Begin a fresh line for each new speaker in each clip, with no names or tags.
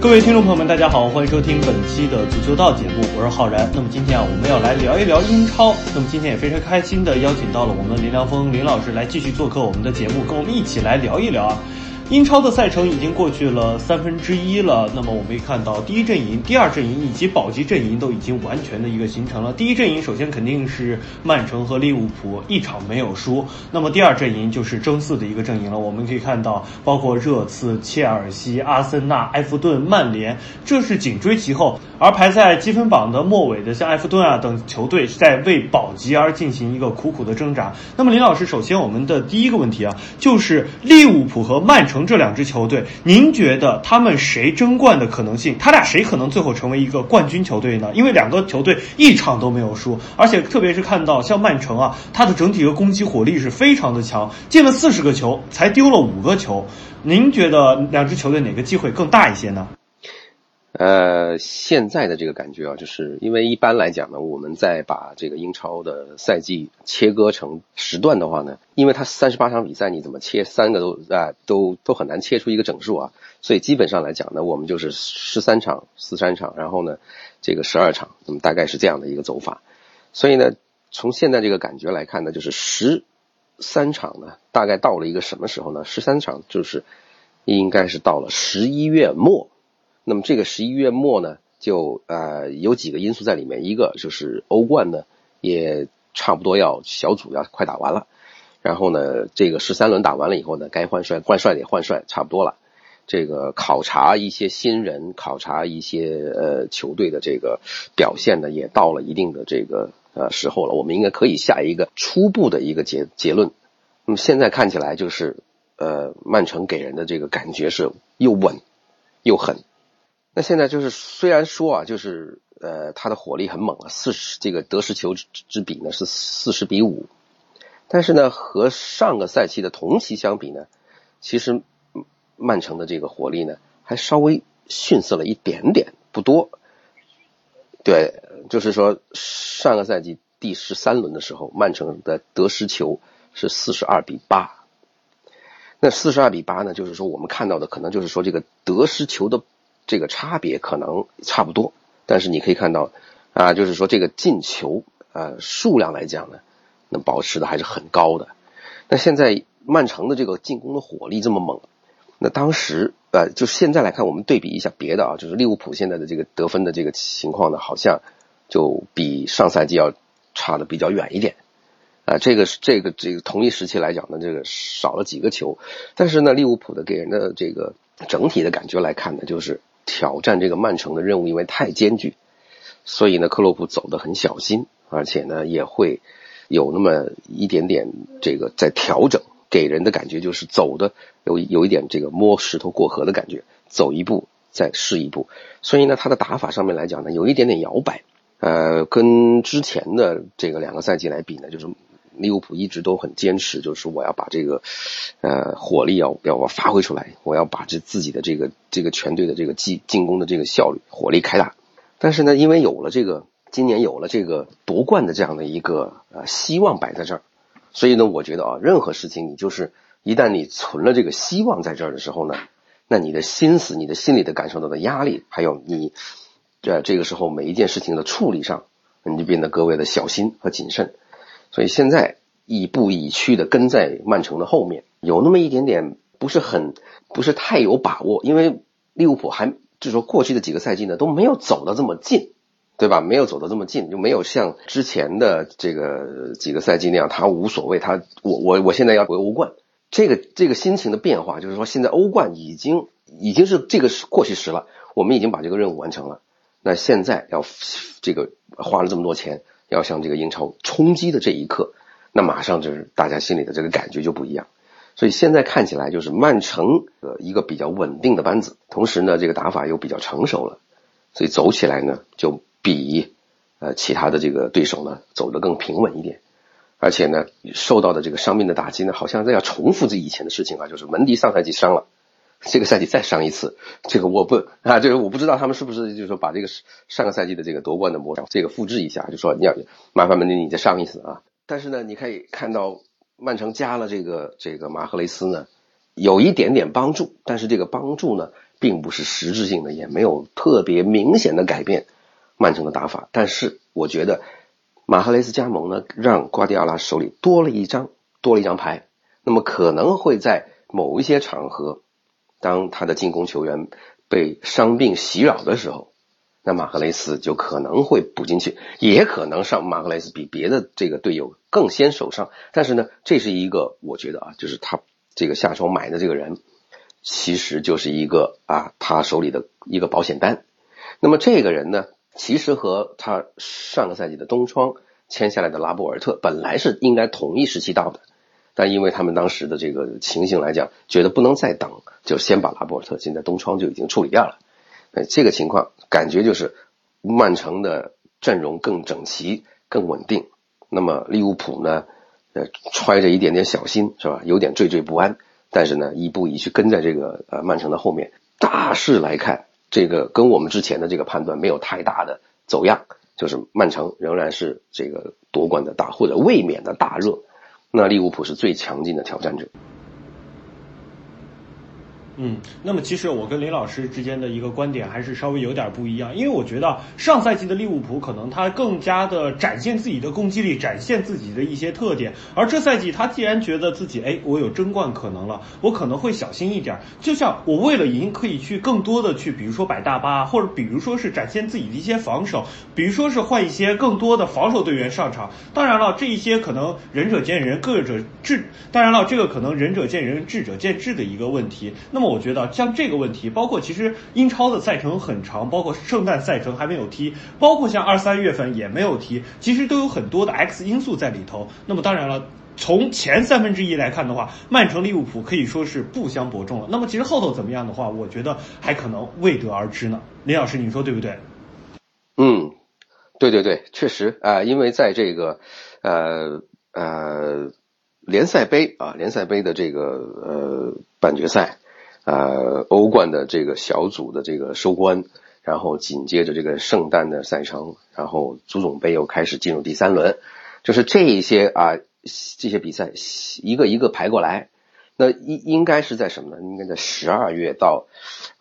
各位听众朋友们，大家好，欢迎收听本期的足球道节目，我是浩然。那么今天啊，我们要来聊一聊英超。那么今天也非常开心的邀请到了我们林良锋林老师来继续做客我们的节目，跟我们一起来聊一聊啊。英超的赛程已经过去了三分之一了，那么我们可以看到第一阵营、第二阵营以及保级阵营都已经完全的一个形成了。第一阵营首先肯定是曼城和利物浦一场没有输，那么第二阵营就是争四的一个阵营了。我们可以看到，包括热刺、切尔西、阿森纳、埃弗顿、曼联，这是紧追其后。而排在积分榜的末尾的，像埃弗顿啊等球队是，在为保级而进行一个苦苦的挣扎。那么林老师，首先我们的第一个问题啊，就是利物浦和曼城这两支球队，您觉得他们谁争冠的可能性？他俩谁可能最后成为一个冠军球队呢？因为两个球队一场都没有输，而且特别是看到像曼城啊，它的整体的攻击火力是非常的强，进了四十个球，才丢了五个球。您觉得两支球队哪个机会更大一些呢？
呃，现在的这个感觉啊，就是因为一般来讲呢，我们在把这个英超的赛季切割成时段的话呢，因为它三十八场比赛，你怎么切三个都啊都都很难切出一个整数啊，所以基本上来讲呢，我们就是十三场四三场，然后呢这个十二场，那么大概是这样的一个走法。所以呢，从现在这个感觉来看呢，就是十三场呢，大概到了一个什么时候呢？十三场就是应该是到了十一月末。那么这个十一月末呢，就呃有几个因素在里面，一个就是欧冠呢也差不多要小组要快打完了，然后呢这个十三轮打完了以后呢，该换帅换帅的也换帅差不多了，这个考察一些新人，考察一些呃球队的这个表现呢，也到了一定的这个呃时候了，我们应该可以下一个初步的一个结结论。那么现在看起来就是呃曼城给人的这个感觉是又稳又狠。那现在就是，虽然说啊，就是呃，他的火力很猛啊，四十这个得失球之之比呢是四十比五，但是呢，和上个赛季的同期相比呢，其实曼城的这个火力呢还稍微逊色了一点点，不多。对，就是说上个赛季第十三轮的时候，曼城的得失球是四十二比八，那四十二比八呢，就是说我们看到的可能就是说这个得失球的。这个差别可能差不多，但是你可以看到，啊，就是说这个进球呃数量来讲呢，那保持的还是很高的。那现在曼城的这个进攻的火力这么猛，那当时呃，就现在来看，我们对比一下别的啊，就是利物浦现在的这个得分的这个情况呢，好像就比上赛季要差的比较远一点。啊，这个是这个这个同一时期来讲呢，这个少了几个球，但是呢，利物浦的给人的这个整体的感觉来看呢，就是。挑战这个曼城的任务，因为太艰巨，所以呢，克洛普走得很小心，而且呢，也会有那么一点点这个在调整，给人的感觉就是走的有有一点这个摸石头过河的感觉，走一步再试一步。所以呢，他的打法上面来讲呢，有一点点摇摆，呃，跟之前的这个两个赛季来比呢，就是。利物浦一直都很坚持，就是我要把这个，呃，火力要要我发挥出来，我要把这自己的这个这个全队的这个进进攻的这个效率火力开大。但是呢，因为有了这个今年有了这个夺冠的这样的一个呃希望摆在这儿，所以呢，我觉得啊，任何事情你就是一旦你存了这个希望在这儿的时候呢，那你的心思、你的心里的感受到的压力，还有你在这个时候每一件事情的处理上，你就变得格外的小心和谨慎。所以现在亦步亦趋的跟在曼城的后面，有那么一点点不是很不是太有把握，因为利物浦还就是说过去的几个赛季呢都没有走到这么近，对吧？没有走到这么近，就没有像之前的这个几个赛季那样，他无所谓，他我我我现在要回欧冠，这个这个心情的变化，就是说现在欧冠已经已经是这个是过去时了，我们已经把这个任务完成了，那现在要这个花了这么多钱。要向这个英超冲击的这一刻，那马上就是大家心里的这个感觉就不一样。所以现在看起来就是曼城呃一个比较稳定的班子，同时呢这个打法又比较成熟了，所以走起来呢就比呃其他的这个对手呢走得更平稳一点。而且呢受到的这个伤病的打击呢，好像在要重复这以前的事情啊，就是门迪上赛季伤了。这个赛季再伤一次，这个我不啊，这个我不知道他们是不是就是说把这个上个赛季的这个夺冠的模式这个复制一下，就说你要麻烦门迪你再伤一次啊。但是呢，你可以看到曼城加了这个这个马赫雷斯呢，有一点点帮助，但是这个帮助呢，并不是实质性的，也没有特别明显的改变曼城的打法。但是我觉得马赫雷斯加盟呢，让瓜迪奥拉手里多了一张多了一张牌，那么可能会在某一些场合。当他的进攻球员被伤病袭扰的时候，那马赫雷斯就可能会补进去，也可能上马赫雷斯比别的这个队友更先受伤。但是呢，这是一个我觉得啊，就是他这个下手买的这个人，其实就是一个啊，他手里的一个保险单。那么这个人呢，其实和他上个赛季的东窗签下来的拉波尔特本来是应该同一时期到的。但因为他们当时的这个情形来讲，觉得不能再等，就先把拉波尔特现在东窗就已经处理掉了。哎，这个情况感觉就是曼城的阵容更整齐、更稳定。那么利物浦呢，呃，揣着一点点小心是吧？有点惴惴不安，但是呢，一步一趋跟在这个呃曼城的后面。大势来看，这个跟我们之前的这个判断没有太大的走样，就是曼城仍然是这个夺冠的大或者卫冕的大热。那利物浦是最强劲的挑战者。
嗯，那么其实我跟林老师之间的一个观点还是稍微有点不一样，因为我觉得上赛季的利物浦可能他更加的展现自己的攻击力，展现自己的一些特点，而这赛季他既然觉得自己哎我有争冠可能了，我可能会小心一点，就像我为了赢可以去更多的去，比如说摆大巴，或者比如说是展现自己的一些防守，比如说是换一些更多的防守队员上场。当然了，这一些可能仁者见仁，各者智。当然了，这个可能仁者见仁，智者见智的一个问题。那么。我觉得像这个问题，包括其实英超的赛程很长，包括圣诞赛程还没有踢，包括像二三月份也没有踢，其实都有很多的 X 因素在里头。那么当然了，从前三分之一来看的话，曼城、利物浦可以说是不相伯仲了。那么其实后头怎么样的话，我觉得还可能未得而知呢。林老师，你说对不对？
嗯，对对对，确实啊，因为在这个呃呃联赛杯啊联赛杯的这个呃半决赛。呃，欧冠的这个小组的这个收官，然后紧接着这个圣诞的赛程，然后足总杯又开始进入第三轮，就是这一些啊，这些比赛一个一个排过来，那应应该是在什么呢？应该在十二月到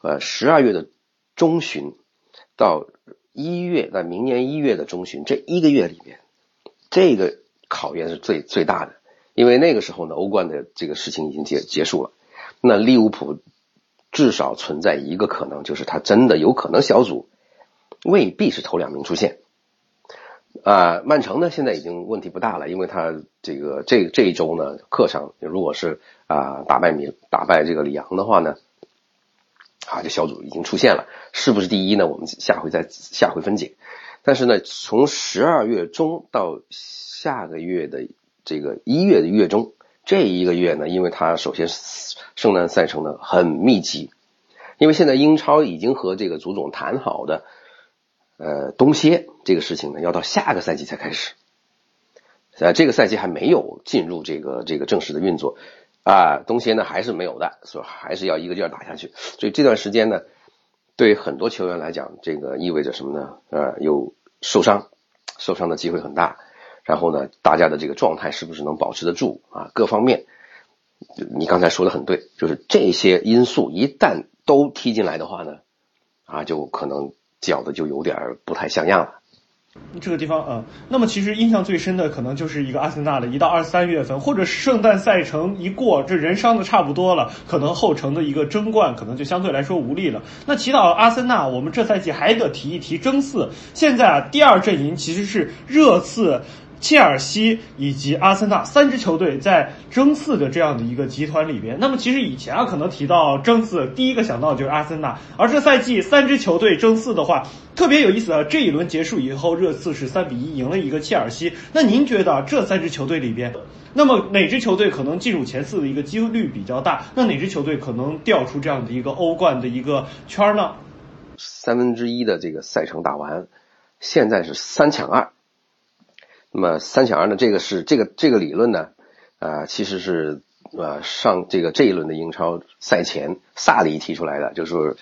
呃十二月的中旬到一月，在明年一月的中旬这一个月里面，这个考验是最最大的，因为那个时候呢，欧冠的这个事情已经结结束了。那利物浦至少存在一个可能，就是他真的有可能小组未必是头两名出现。啊，曼城呢现在已经问题不大了，因为他这个这这一周呢客场如果是啊打败米打败这个里昂的话呢，啊这小组已经出现了，是不是第一呢？我们下回再下回分解。但是呢，从十二月中到下个月的这个一月的月中。这一个月呢，因为它首先圣诞赛程呢很密集，因为现在英超已经和这个足总谈好的，呃冬歇这个事情呢，要到下个赛季才开始，呃这个赛季还没有进入这个这个正式的运作，啊冬歇呢还是没有的，所以还是要一个劲儿打下去，所以这段时间呢，对很多球员来讲，这个意味着什么呢？呃有受伤，受伤的机会很大。然后呢，大家的这个状态是不是能保持得住啊？各方面，你刚才说的很对，就是这些因素一旦都踢进来的话呢，啊，就可能搅的就有点不太像样了。
这个地方，嗯，那么其实印象最深的可能就是一个阿森纳的，一到二三月份，或者圣诞赛程一过，这人伤的差不多了，可能后程的一个争冠可能就相对来说无力了。那提到阿森纳，我们这赛季还得提一提争四。现在啊，第二阵营其实是热刺。切尔西以及阿森纳三支球队在争四的这样的一个集团里边。那么其实以前啊，可能提到争四，第一个想到就是阿森纳。而这赛季三支球队争四的话，特别有意思啊。这一轮结束以后，热刺是三比一赢了一个切尔西。那您觉得这三支球队里边，那么哪支球队可能进入前四的一个几率比较大？那哪支球队可能掉出这样的一个欧冠的一个圈呢？
三分之一的这个赛程打完，现在是三抢二。那么三强二呢？这个是这个这个理论呢，啊，其实是呃上这个这一轮的英超赛前萨里提出来的，就是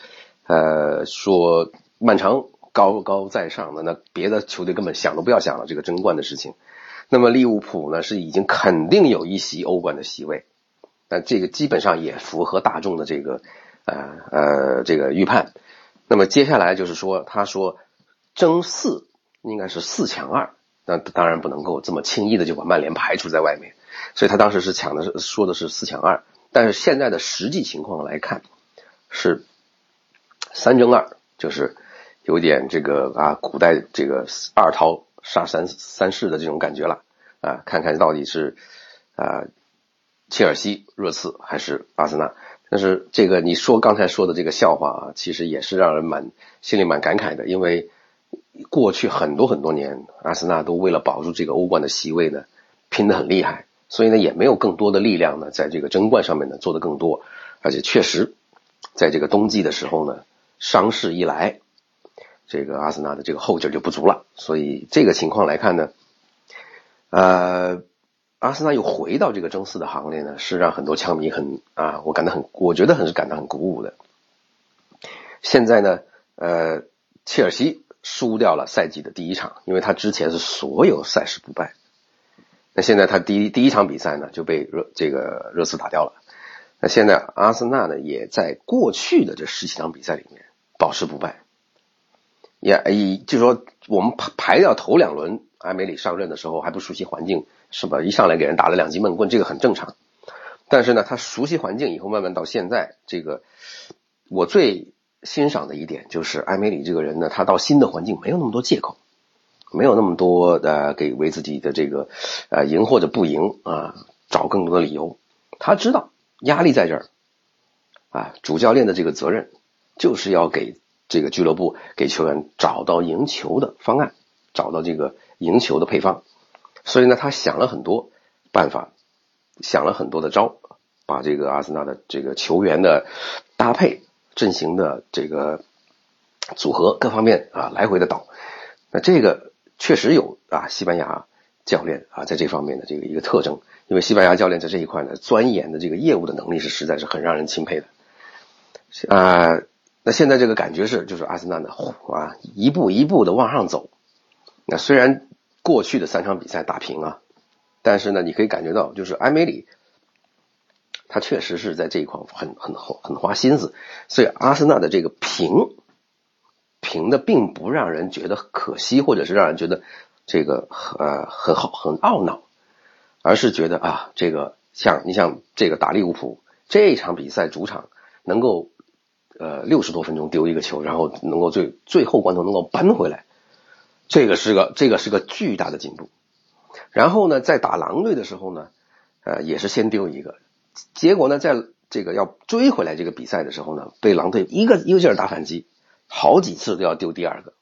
呃说曼城高高在上的，那别的球队根本想都不要想了这个争冠的事情。那么利物浦呢是已经肯定有一席欧冠的席位，但这个基本上也符合大众的这个呃呃这个预判。那么接下来就是说，他说争四应该是四强二。那当然不能够这么轻易的就把曼联排除在外面，所以他当时是抢的是说的是四强二，但是现在的实际情况来看是三争二，就是有点这个啊古代这个二桃杀三三世的这种感觉了啊，看看到底是啊切尔西、热刺还是阿森纳？但是这个你说刚才说的这个笑话啊，其实也是让人蛮心里蛮感慨的，因为。过去很多很多年，阿森纳都为了保住这个欧冠的席位呢，拼得很厉害，所以呢也没有更多的力量呢，在这个争冠上面呢做得更多，而且确实，在这个冬季的时候呢，伤势一来，这个阿森纳的这个后劲就不足了，所以这个情况来看呢，呃，阿森纳又回到这个争四的行列呢，是让很多枪迷很啊，我感到很，我觉得很是感到很鼓舞的。现在呢，呃，切尔西。输掉了赛季的第一场，因为他之前是所有赛事不败。那现在他第一第一场比赛呢就被热这个热刺打掉了。那现在阿森纳呢也在过去的这十几场比赛里面保持不败。也以就是说我们排排掉头两轮，埃梅里上任的时候还不熟悉环境，是吧？一上来给人打了两记闷棍，这个很正常。但是呢，他熟悉环境以后，慢慢到现在，这个我最。欣赏的一点就是艾梅里这个人呢，他到新的环境没有那么多借口，没有那么多的给为自己的这个呃赢或者不赢啊找更多的理由。他知道压力在这儿啊，主教练的这个责任就是要给这个俱乐部给球员找到赢球的方案，找到这个赢球的配方。所以呢，他想了很多办法，想了很多的招，把这个阿森纳的这个球员的搭配。阵型的这个组合各方面啊来回的倒，那这个确实有啊西班牙教练啊在这方面的这个一个特征，因为西班牙教练在这一块呢钻研的这个业务的能力是实在是很让人钦佩的啊。那现在这个感觉是就是阿森纳的啊一步一步的往上走，那虽然过去的三场比赛打平啊，但是呢你可以感觉到就是埃梅里。他确实是在这一块很很很花心思，所以阿森纳的这个平平的并不让人觉得可惜，或者是让人觉得这个呃很好很懊恼，而是觉得啊，这个像你像这个打利物浦这场比赛主场能够呃六十多分钟丢一个球，然后能够最最后关头能够扳回来，这个是个这个是个巨大的进步。然后呢，在打狼队的时候呢，呃也是先丢一个。结果呢，在这个要追回来这个比赛的时候呢，被狼队一个一个劲儿打反击，好几次都要丢第二个，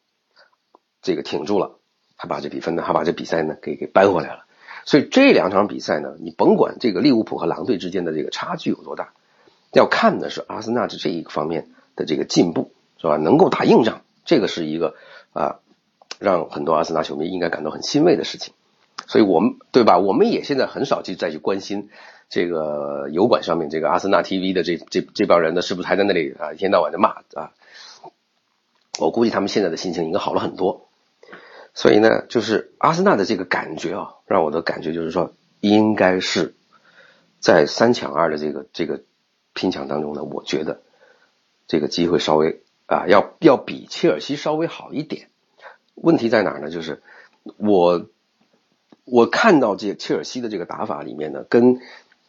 这个挺住了，还把这比分呢，还把这比赛呢给给扳回来了。所以这两场比赛呢，你甭管这个利物浦和狼队之间的这个差距有多大，要看的是阿森纳这这一方面的这个进步，是吧？能够打硬仗，这个是一个啊，让很多阿森纳球迷应该感到很欣慰的事情。所以我们对吧？我们也现在很少去再去关心。这个油管上面，这个阿森纳 TV 的这这这帮人呢，是不是还在那里啊？一天到晚的骂啊？我估计他们现在的心情应该好了很多。所以呢，就是阿森纳的这个感觉啊，让我的感觉就是说，应该是在三抢二的这个这个拼抢当中呢，我觉得这个机会稍微啊，要要比切尔西稍微好一点。问题在哪儿呢？就是我我看到这切尔西的这个打法里面呢，跟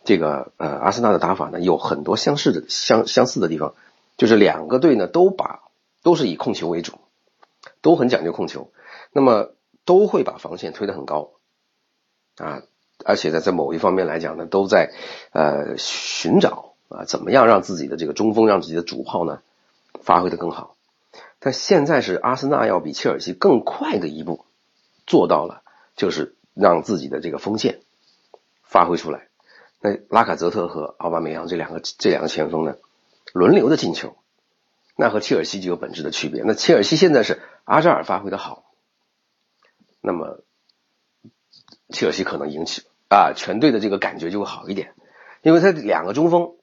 这个呃，阿森纳的打法呢有很多相似的相相似的地方，就是两个队呢都把都是以控球为主，都很讲究控球，那么都会把防线推得很高，啊，而且在在某一方面来讲呢，都在呃寻找啊怎么样让自己的这个中锋，让自己的主炮呢发挥的更好。但现在是阿森纳要比切尔西更快的一步做到了，就是让自己的这个锋线发挥出来。那拉卡泽特和奥巴梅扬这两个这两个前锋呢，轮流的进球，那和切尔西就有本质的区别。那切尔西现在是阿扎尔发挥的好，那么切尔西可能引起啊全队的这个感觉就会好一点，因为他两个中锋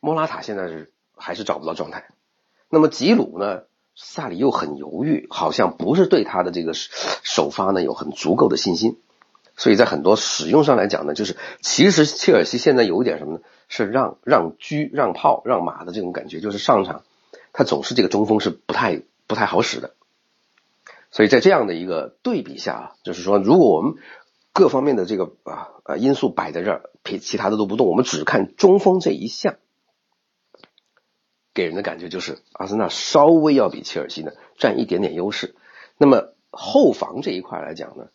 莫拉塔现在是还是找不到状态，那么吉鲁呢？萨里又很犹豫，好像不是对他的这个首发呢有很足够的信心，所以在很多使用上来讲呢，就是其实切尔西现在有一点什么呢？是让让车让炮让马的这种感觉，就是上场他总是这个中锋是不太不太好使的，所以在这样的一个对比下啊，就是说如果我们各方面的这个啊啊因素摆在这儿，其其他的都不动，我们只看中锋这一项。给人的感觉就是阿森纳稍微要比切尔西呢占一点点优势。那么后防这一块来讲呢，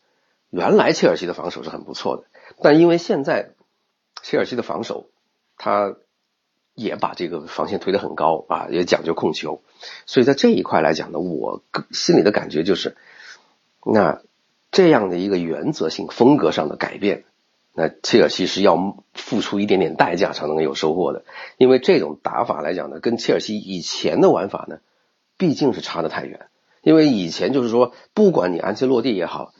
原来切尔西的防守是很不错的，但因为现在切尔西的防守，他也把这个防线推得很高啊，也讲究控球，所以在这一块来讲呢，我心里的感觉就是，那这样的一个原则性风格上的改变。那切尔西是要付出一点点代价才能够有收获的，因为这种打法来讲呢，跟切尔西以前的玩法呢，毕竟是差得太远。因为以前就是说，不管你安切洛蒂也好，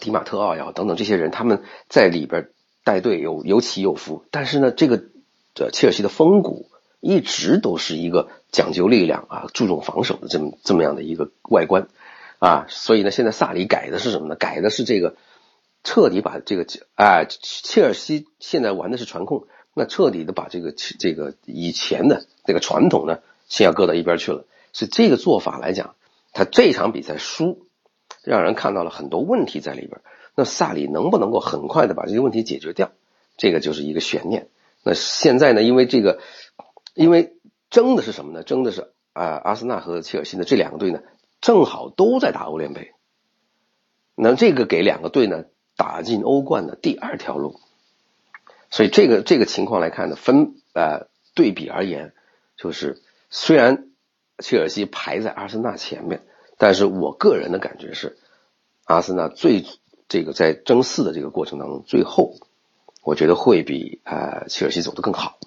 迪马特奥也好等等这些人，他们在里边带队有有起有伏，但是呢，这个这切尔西的风骨一直都是一个讲究力量啊，注重防守的这么这么样的一个外观啊，所以呢，现在萨里改的是什么呢？改的是这个。彻底把这个啊，切尔西现在玩的是传控，那彻底的把这个这个以前的这个传统呢，先要搁到一边去了。所以这个做法来讲，他这场比赛输，让人看到了很多问题在里边。那萨里能不能够很快的把这些问题解决掉，这个就是一个悬念。那现在呢，因为这个，因为争的是什么呢？争的是啊，阿森纳和切尔西的这两个队呢，正好都在打欧联杯。那这个给两个队呢？打进欧冠的第二条路，所以这个这个情况来看呢，分呃对比而言，就是虽然切尔西排在阿森纳前面，但是我个人的感觉是，阿森纳最这个在争四的这个过程当中，最后我觉得会比呃切尔西走得更好。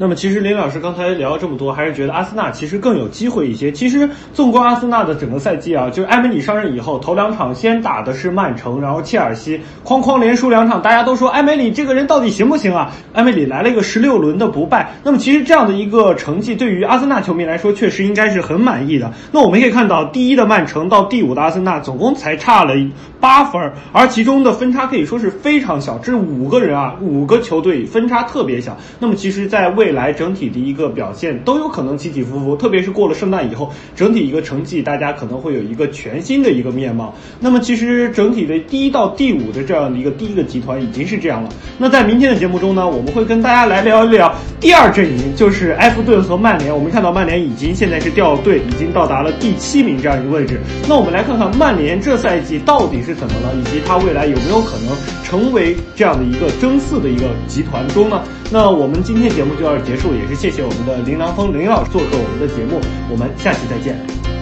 那么其实林老师刚才聊了这么多，还是觉得阿森纳其实更有机会一些。其实纵观阿森纳的整个赛季啊，就是埃梅里上任以后，头两场先打的是曼城，然后切尔西，哐哐连输两场，大家都说埃梅里这个人到底行不行啊？埃梅里来了一个十六轮的不败。那么其实这样的一个成绩，对于阿森纳球迷来说，确实应该是很满意的。那我们可以看到，第一的曼城到第五的阿森纳，总共才差了八分，而其中的分差可以说是非常小，这五个人啊，五个球队分差特别小。那么其实，在在未来整体的一个表现都有可能起起伏伏，特别是过了圣诞以后，整体一个成绩大家可能会有一个全新的一个面貌。那么其实整体的第一到第五的这样的一个第一个集团已经是这样了。那在明天的节目中呢，我们会跟大家来聊一聊第二阵营，就是埃弗顿和曼联。我们看到曼联已经现在是掉队，已经到达了第七名这样一个位置。那我们来看看曼联这赛季到底是怎么了，以及他未来有没有可能成为这样的一个争四的一个集团中呢？那我们今天节目就要结束，也是谢谢我们的林良峰林老师做客我们的节目，我们下期再见。